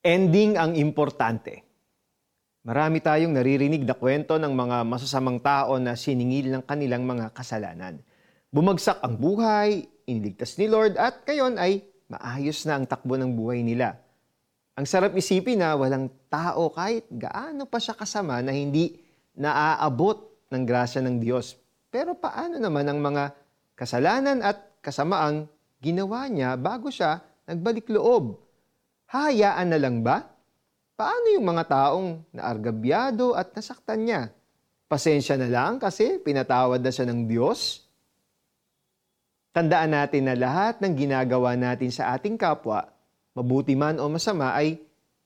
Ending ang importante. Marami tayong naririnig na kwento ng mga masasamang tao na siningil ng kanilang mga kasalanan. Bumagsak ang buhay, iniligtas ni Lord at kayon ay maayos na ang takbo ng buhay nila. Ang sarap isipin na walang tao kahit gaano pa siya kasama na hindi naaabot ng grasya ng Diyos. Pero paano naman ang mga kasalanan at kasamaang ginawa niya bago siya nagbalik loob? Hayaan na lang ba? Paano yung mga taong naargabyado at nasaktan niya? Pasensya na lang kasi pinatawad na siya ng Diyos? Tandaan natin na lahat ng ginagawa natin sa ating kapwa, mabuti man o masama, ay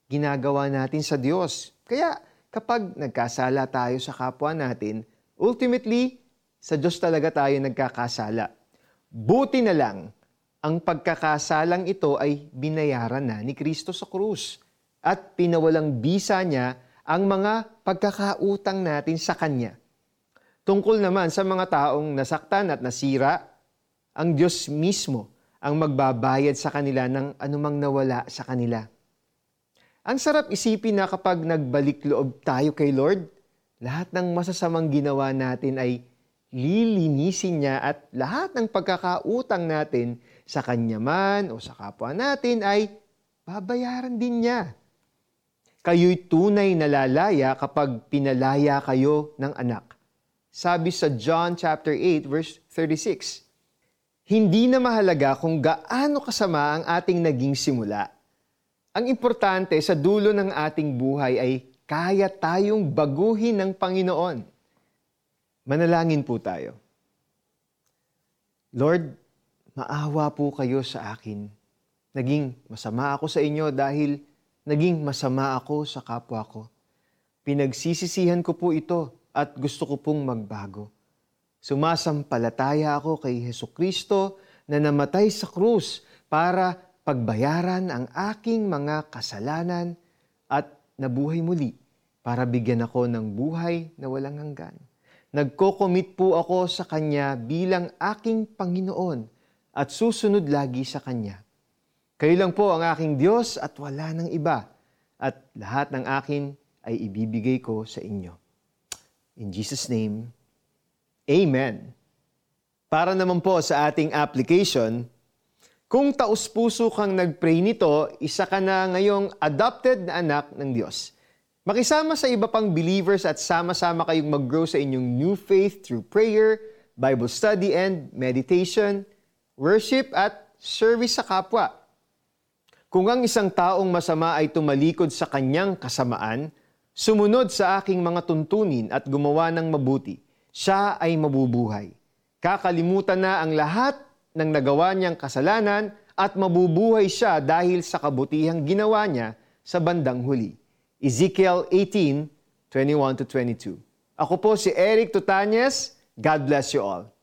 ginagawa natin sa Diyos. Kaya kapag nagkasala tayo sa kapwa natin, ultimately, sa Diyos talaga tayo nagkakasala. Buti na lang ang pagkakasalang ito ay binayaran na ni Kristo sa krus at pinawalang bisa niya ang mga pagkakautang natin sa Kanya. Tungkol naman sa mga taong nasaktan at nasira, ang Diyos mismo ang magbabayad sa kanila ng anumang nawala sa kanila. Ang sarap isipin na kapag nagbalik loob tayo kay Lord, lahat ng masasamang ginawa natin ay lilinisin niya at lahat ng pagkakautang natin sa kanya man o sa kapwa natin ay babayaran din niya. Kayo'y tunay na lalaya kapag pinalaya kayo ng anak. Sabi sa John chapter 8 verse 36. Hindi na mahalaga kung gaano kasama ang ating naging simula. Ang importante sa dulo ng ating buhay ay kaya tayong baguhin ng Panginoon. Manalangin po tayo. Lord, maawa po kayo sa akin. Naging masama ako sa inyo dahil naging masama ako sa kapwa ko. Pinagsisisihan ko po ito at gusto ko pong magbago. Sumasampalataya ako kay Heso Kristo na namatay sa krus para pagbayaran ang aking mga kasalanan at nabuhay muli para bigyan ako ng buhay na walang hanggan. Nagko-commit po ako sa Kanya bilang aking Panginoon at susunod lagi sa Kanya. Kayo lang po ang aking Diyos at wala ng iba at lahat ng akin ay ibibigay ko sa inyo. In Jesus' name, Amen. Para naman po sa ating application, kung taus-puso kang nag-pray nito, isa ka na ngayong adopted na anak ng Diyos. Makisama sa iba pang believers at sama-sama kayong mag-grow sa inyong new faith through prayer, Bible study and meditation, worship at service sa kapwa. Kung ang isang taong masama ay tumalikod sa kanyang kasamaan, sumunod sa aking mga tuntunin at gumawa ng mabuti, siya ay mabubuhay. Kakalimutan na ang lahat ng nagawa niyang kasalanan at mabubuhay siya dahil sa kabutihang ginawa niya sa bandang huli. Ezekiel 18, 21 22. Ako po si Eric Tutanyes. God bless you all.